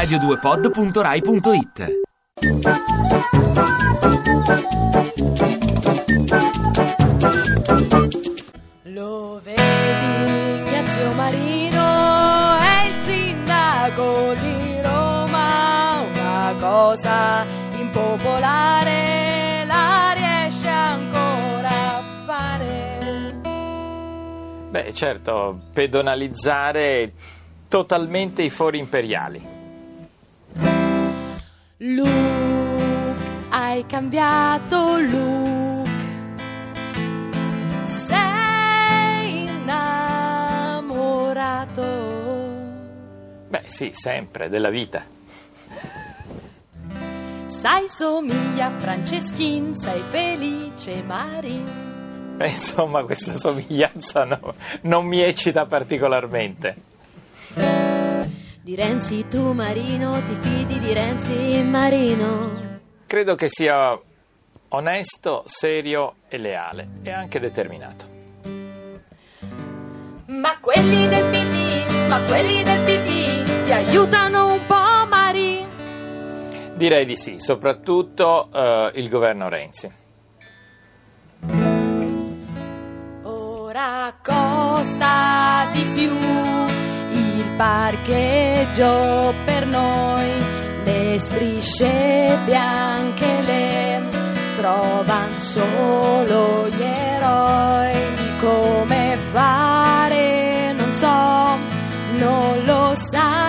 radio2pod.rai.it Lo vedi Zio Marino è il sindaco di Roma, una cosa impopolare la riesce ancora a fare. Beh, certo, pedonalizzare totalmente i fori imperiali. Luke, hai cambiato look. Sei innamorato. Beh, sì, sempre, della vita. Sai, somiglia a Franceschin, sei felice, Marin. Beh, insomma, questa somiglianza no- non mi eccita particolarmente. Di Renzi tu, Marino, ti fidi di Renzi, Marino? Credo che sia onesto, serio e leale e anche determinato. Ma quelli del PD, ma quelli del PD ti aiutano un po', Marin. Direi di sì, soprattutto eh, il governo Renzi. Ora costa parcheggio per noi, le strisce bianche le trovano solo gli eroi. Come fare, non so, non lo sai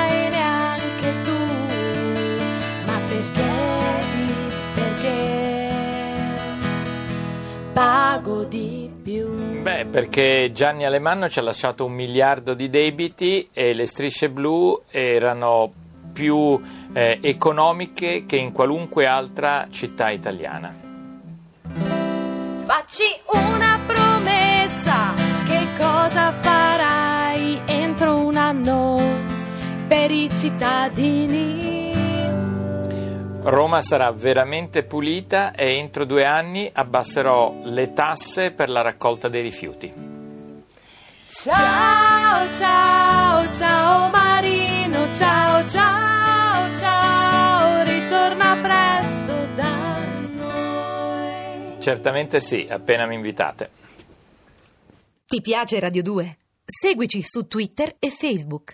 pago di più. Beh, perché Gianni Alemanno ci ha lasciato un miliardo di debiti e le strisce blu erano più eh, economiche che in qualunque altra città italiana. Facci una promessa, che cosa farai entro un anno per i cittadini? Roma sarà veramente pulita e entro due anni abbasserò le tasse per la raccolta dei rifiuti. Ciao, ciao, ciao Marino, ciao, ciao, ciao, ritorna presto da noi. Certamente sì, appena mi invitate. Ti piace Radio 2? Seguici su Twitter e Facebook.